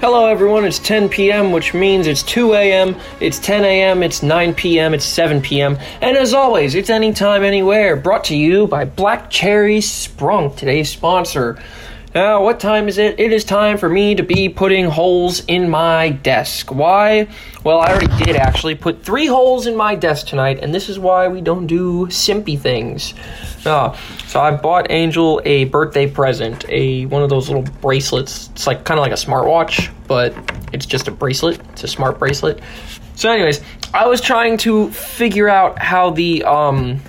Hello, everyone. It's 10 p.m., which means it's 2 a.m., it's 10 a.m., it's 9 p.m., it's 7 p.m., and as always, it's anytime, anywhere. Brought to you by Black Cherry Sprunk, today's sponsor. Now, what time is it? It is time for me to be putting holes in my desk. Why? Well, I already did actually put three holes in my desk tonight, and this is why we don't do simpy things. Uh, so I bought Angel a birthday present, a one of those little bracelets. It's like kind of like a smartwatch, but it's just a bracelet. It's a smart bracelet. So, anyways, I was trying to figure out how the um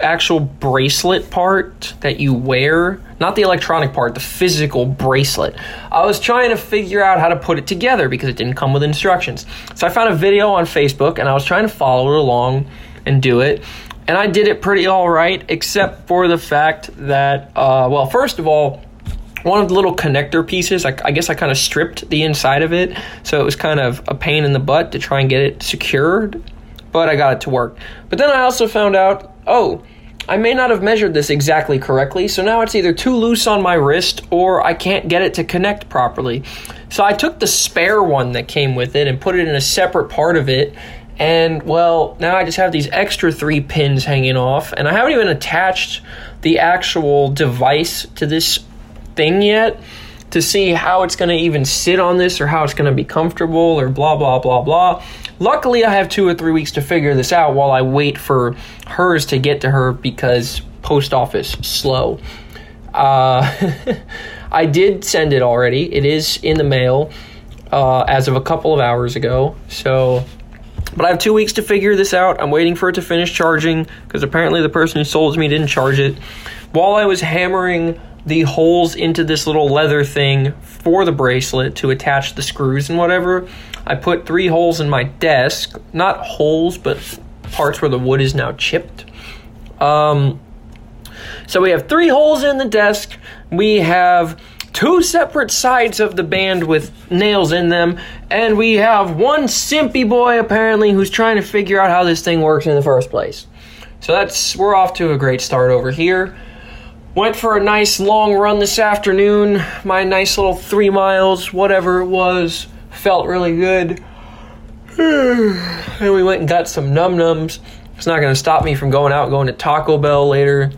actual bracelet part that you wear, not the electronic part, the physical bracelet. I was trying to figure out how to put it together because it didn't come with instructions. So I found a video on Facebook and I was trying to follow it along and do it. And I did it pretty all right, except for the fact that, uh, well, first of all, one of the little connector pieces, I, I guess I kind of stripped the inside of it. So it was kind of a pain in the butt to try and get it secured but I got it to work. But then I also found out, oh, I may not have measured this exactly correctly, so now it's either too loose on my wrist or I can't get it to connect properly. So I took the spare one that came with it and put it in a separate part of it. And well, now I just have these extra three pins hanging off, and I haven't even attached the actual device to this thing yet to see how it's going to even sit on this or how it's going to be comfortable or blah, blah, blah, blah. Luckily, I have two or three weeks to figure this out while I wait for hers to get to her because post office slow. Uh, I did send it already. It is in the mail uh, as of a couple of hours ago. So, but I have two weeks to figure this out. I'm waiting for it to finish charging because apparently the person who sold me didn't charge it. While I was hammering the holes into this little leather thing for the bracelet to attach the screws and whatever, I put three holes in my desk. Not holes, but parts where the wood is now chipped. Um, so we have three holes in the desk. We have two separate sides of the band with nails in them, and we have one simpy boy apparently who's trying to figure out how this thing works in the first place. So that's we're off to a great start over here. Went for a nice long run this afternoon. My nice little three miles, whatever it was felt really good. and we went and got some num nums. It's not going to stop me from going out going to Taco Bell later.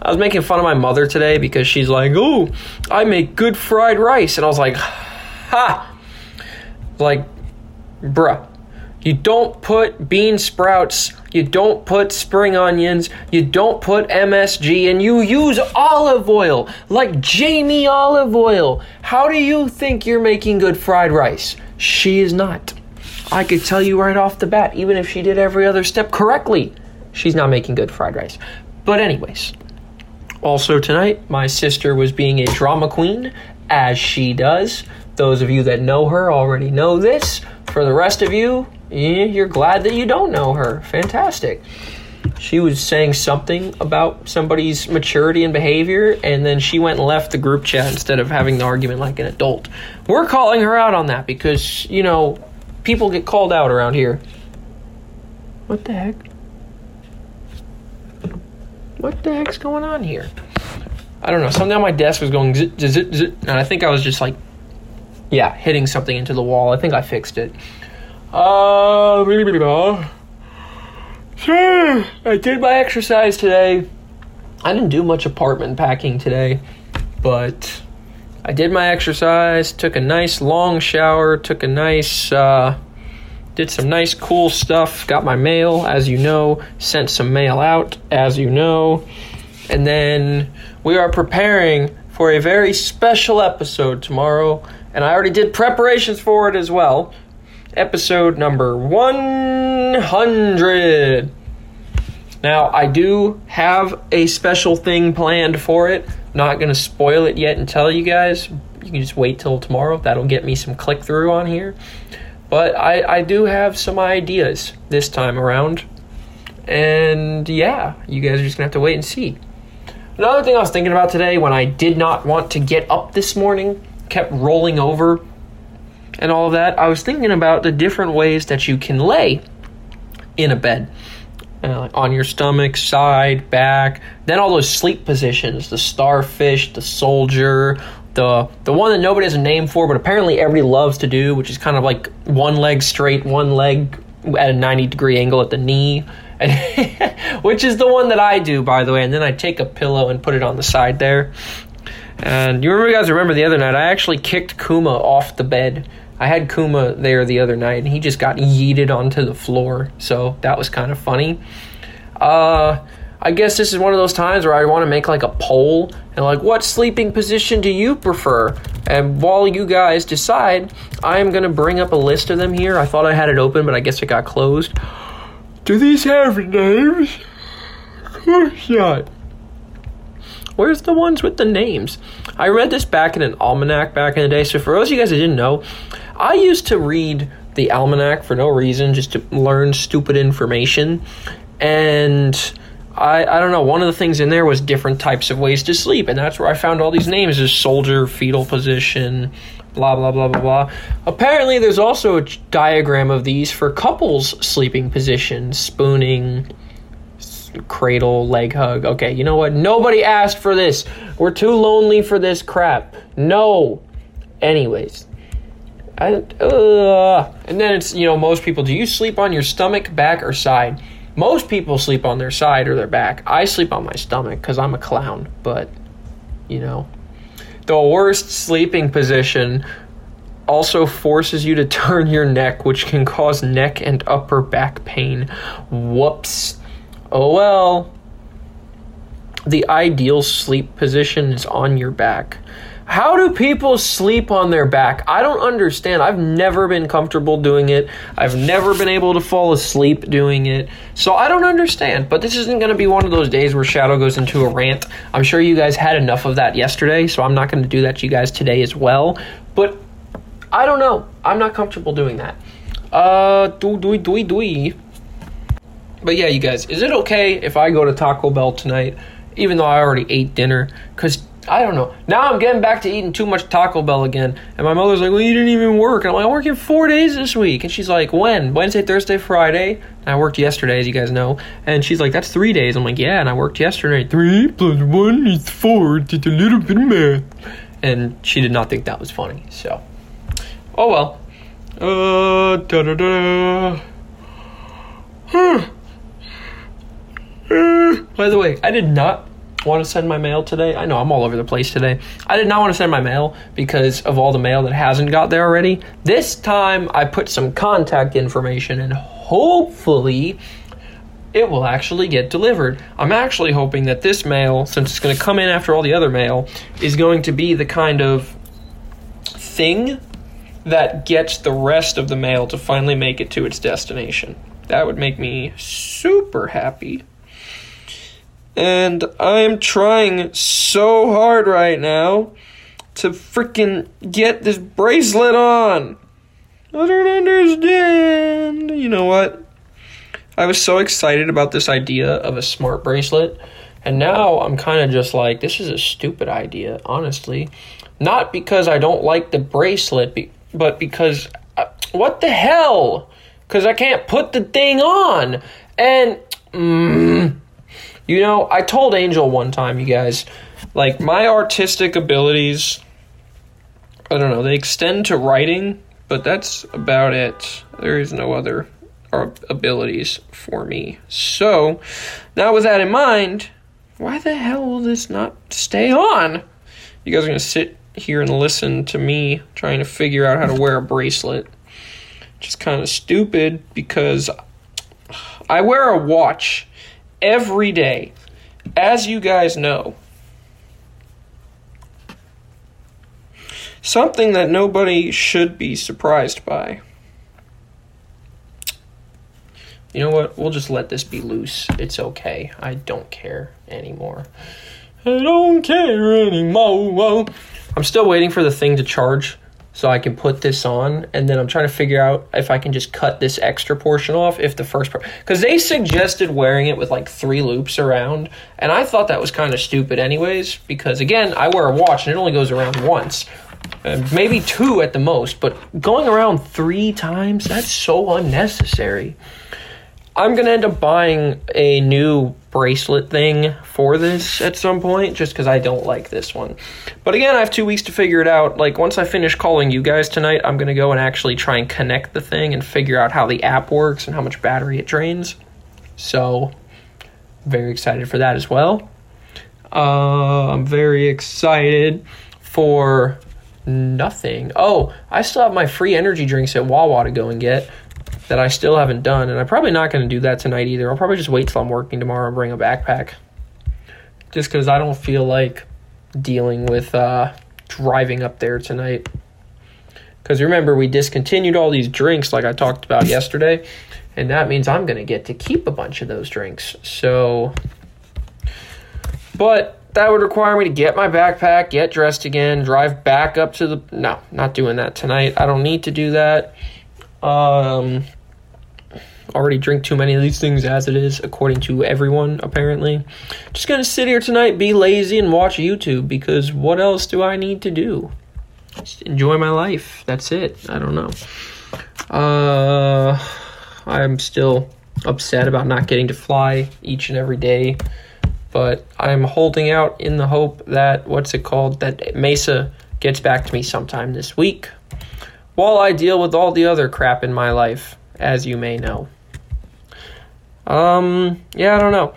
I was making fun of my mother today because she's like, "Oh, I make good fried rice," and I was like, "Ha!" Like, bruh, you don't put bean sprouts, you don't put spring onions, you don't put MSG, and you use olive oil, like Jamie olive oil. How do you think you're making good fried rice? She is not. I could tell you right off the bat, even if she did every other step correctly, she's not making good fried rice. But, anyways, also tonight, my sister was being a drama queen, as she does. Those of you that know her already know this. For the rest of you, Eh, you're glad that you don't know her. Fantastic. She was saying something about somebody's maturity and behavior, and then she went and left the group chat instead of having the argument like an adult. We're calling her out on that because, you know, people get called out around here. What the heck? What the heck's going on here? I don't know. Something on my desk was going zit, zit, zit, and I think I was just like, yeah, hitting something into the wall. I think I fixed it. Uh, sure. I did my exercise today. I didn't do much apartment packing today, but I did my exercise, took a nice long shower, took a nice, uh, did some nice cool stuff, got my mail, as you know, sent some mail out, as you know, and then we are preparing for a very special episode tomorrow, and I already did preparations for it as well episode number 100. Now, I do have a special thing planned for it. Not going to spoil it yet and tell you guys. You can just wait till tomorrow. That'll get me some click through on here. But I, I do have some ideas this time around. And yeah, you guys are just going to have to wait and see. Another thing I was thinking about today when I did not want to get up this morning, kept rolling over and all of that, I was thinking about the different ways that you can lay in a bed. Uh, on your stomach, side, back, then all those sleep positions the starfish, the soldier, the the one that nobody has a name for, but apparently everybody loves to do, which is kind of like one leg straight, one leg at a 90 degree angle at the knee, which is the one that I do, by the way. And then I take a pillow and put it on the side there. And you remember, you guys remember the other night, I actually kicked Kuma off the bed. I had Kuma there the other night, and he just got yeeted onto the floor. So that was kind of funny. Uh, I guess this is one of those times where I want to make like a poll and like, what sleeping position do you prefer? And while you guys decide, I'm going to bring up a list of them here. I thought I had it open, but I guess it got closed. Do these have names? Of course not. Where's the ones with the names? I read this back in an almanac back in the day. So for those of you guys that didn't know, I used to read the almanac for no reason, just to learn stupid information. And I, I don't know, one of the things in there was different types of ways to sleep. And that's where I found all these names as soldier, fetal position, blah, blah, blah, blah, blah. Apparently, there's also a diagram of these for couples sleeping positions, spooning, cradle, leg hug. Okay, you know what? Nobody asked for this. We're too lonely for this crap. No. Anyways. I, uh, and then it's, you know, most people, do you sleep on your stomach, back, or side? Most people sleep on their side or their back. I sleep on my stomach because I'm a clown, but, you know. The worst sleeping position also forces you to turn your neck, which can cause neck and upper back pain. Whoops. Oh well. The ideal sleep position is on your back. How do people sleep on their back? I don't understand. I've never been comfortable doing it. I've never been able to fall asleep doing it. So I don't understand. But this isn't going to be one of those days where Shadow goes into a rant. I'm sure you guys had enough of that yesterday, so I'm not going to do that to you guys today as well. But I don't know. I'm not comfortable doing that. Uh, do do do do. But yeah, you guys, is it okay if I go to Taco Bell tonight, even though I already ate dinner? Because I don't know. Now I'm getting back to eating too much Taco Bell again. And my mother's like, well, you didn't even work. And I'm like, I'm working four days this week. And she's like, when? Wednesday, Thursday, Friday. And I worked yesterday, as you guys know. And she's like, that's three days. I'm like, yeah. And I worked yesterday. Three plus one is four. Did a little bit of math. And she did not think that was funny. So, oh well. Uh, da da da. By the way, I did not want to send my mail today. I know I'm all over the place today. I did not want to send my mail because of all the mail that hasn't got there already. This time I put some contact information and hopefully it will actually get delivered. I'm actually hoping that this mail, since it's going to come in after all the other mail, is going to be the kind of thing that gets the rest of the mail to finally make it to its destination. That would make me super happy. And I'm trying so hard right now to freaking get this bracelet on. I don't understand. You know what? I was so excited about this idea of a smart bracelet, and now I'm kind of just like, this is a stupid idea, honestly. Not because I don't like the bracelet, but because, uh, what the hell? Because I can't put the thing on. And, mm, you know, I told Angel one time, you guys, like my artistic abilities, I don't know, they extend to writing, but that's about it. There is no other abilities for me. So, now with that in mind, why the hell will this not stay on? You guys are going to sit here and listen to me trying to figure out how to wear a bracelet. Just kind of stupid because I wear a watch every day. As you guys know, something that nobody should be surprised by. You know what? We'll just let this be loose. It's okay. I don't care anymore. I don't care anymore. I'm still waiting for the thing to charge so I can put this on, and then I'm trying to figure out if I can just cut this extra portion off if the first part because they suggested wearing it with like three loops around, and I thought that was kind of stupid anyways because again I wear a watch and it only goes around once, maybe two at the most, but going around three times that's so unnecessary. I'm gonna end up buying a new bracelet thing for this at some point, just because I don't like this one. But again, I have two weeks to figure it out. Like once I finish calling you guys tonight, I'm gonna go and actually try and connect the thing and figure out how the app works and how much battery it drains. So, very excited for that as well. Uh, I'm very excited for nothing. Oh, I still have my free energy drinks at Wawa to go and get that I still haven't done, and I'm probably not going to do that tonight either. I'll probably just wait till I'm working tomorrow and bring a backpack. Just because I don't feel like dealing with uh, driving up there tonight. Because remember, we discontinued all these drinks like I talked about yesterday, and that means I'm going to get to keep a bunch of those drinks. So, but that would require me to get my backpack, get dressed again, drive back up to the. No, not doing that tonight. I don't need to do that. Um, already drink too many of these things as it is, according to everyone, apparently. Just gonna sit here tonight, be lazy, and watch YouTube because what else do I need to do? Just enjoy my life. That's it. I don't know. Uh, I'm still upset about not getting to fly each and every day, but I'm holding out in the hope that what's it called? That Mesa gets back to me sometime this week while I deal with all the other crap in my life, as you may know. Um, yeah, I don't know.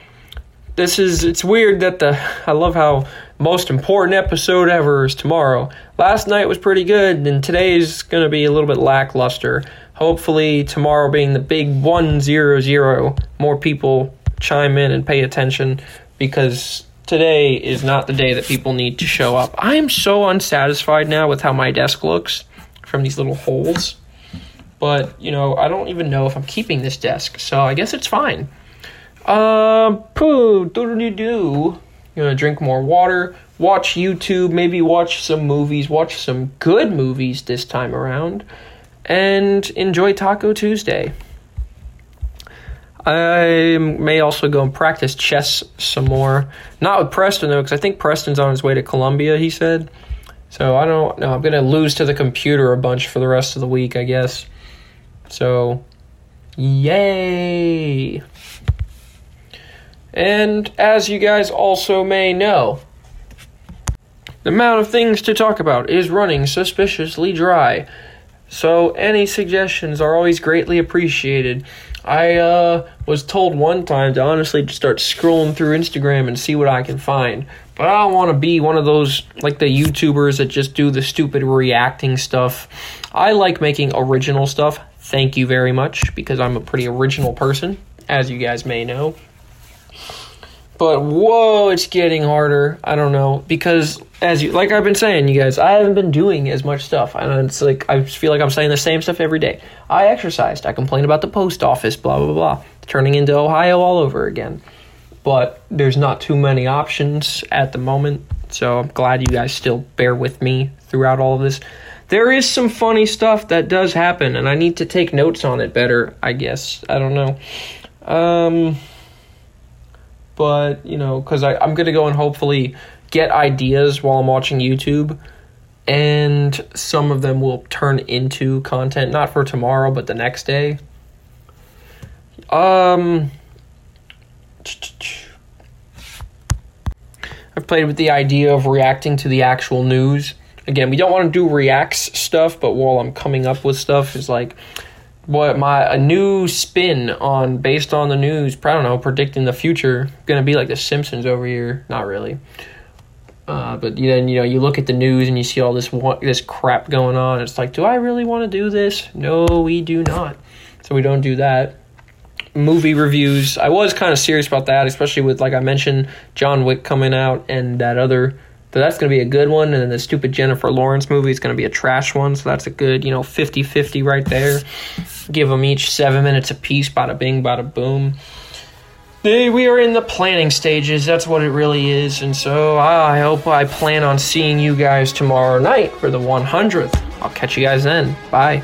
This is it's weird that the I love how most important episode ever is tomorrow. Last night was pretty good, and today's gonna be a little bit lackluster. Hopefully, tomorrow being the big one zero zero, more people chime in and pay attention because today is not the day that people need to show up. I am so unsatisfied now with how my desk looks from these little holes. But, you know, I don't even know if I'm keeping this desk, so I guess it's fine. Um, poo, do do. Gonna drink more water, watch YouTube, maybe watch some movies, watch some good movies this time around, and enjoy Taco Tuesday. I may also go and practice chess some more. Not with Preston though, because I think Preston's on his way to Columbia. He said, so I don't know. I'm gonna lose to the computer a bunch for the rest of the week, I guess. So, yay! And as you guys also may know, the amount of things to talk about is running suspiciously dry. So, any suggestions are always greatly appreciated. I uh, was told one time to honestly just start scrolling through Instagram and see what I can find. But I don't want to be one of those, like the YouTubers that just do the stupid reacting stuff. I like making original stuff. Thank you very much, because I'm a pretty original person, as you guys may know. But whoa, it's getting harder. I don't know because as you like I've been saying, you guys, I haven't been doing as much stuff. And it's like I feel like I'm saying the same stuff every day. I exercised. I complained about the post office, blah blah blah, turning into Ohio all over again. But there's not too many options at the moment, so I'm glad you guys still bear with me throughout all of this. There is some funny stuff that does happen, and I need to take notes on it better. I guess I don't know. Um but you know, because I'm gonna go and hopefully get ideas while I'm watching YouTube, and some of them will turn into content not for tomorrow but the next day. Um, I've played with the idea of reacting to the actual news. Again, we don't want to do reacts stuff, but while I'm coming up with stuff, is like what my a new spin on based on the news. I don't know, predicting the future. To be like the Simpsons over here. Not really. Uh, but then you know you look at the news and you see all this this crap going on. It's like, do I really want to do this? No, we do not. So we don't do that. Movie reviews. I was kind of serious about that, especially with like I mentioned John Wick coming out and that other so that's going to be a good one. And then the stupid Jennifer Lawrence movie is going to be a trash one. So that's a good, you know, 50 50 right there. Give them each seven minutes apiece. Bada bing, bada boom. We are in the planning stages. That's what it really is. And so I hope I plan on seeing you guys tomorrow night for the 100th. I'll catch you guys then. Bye.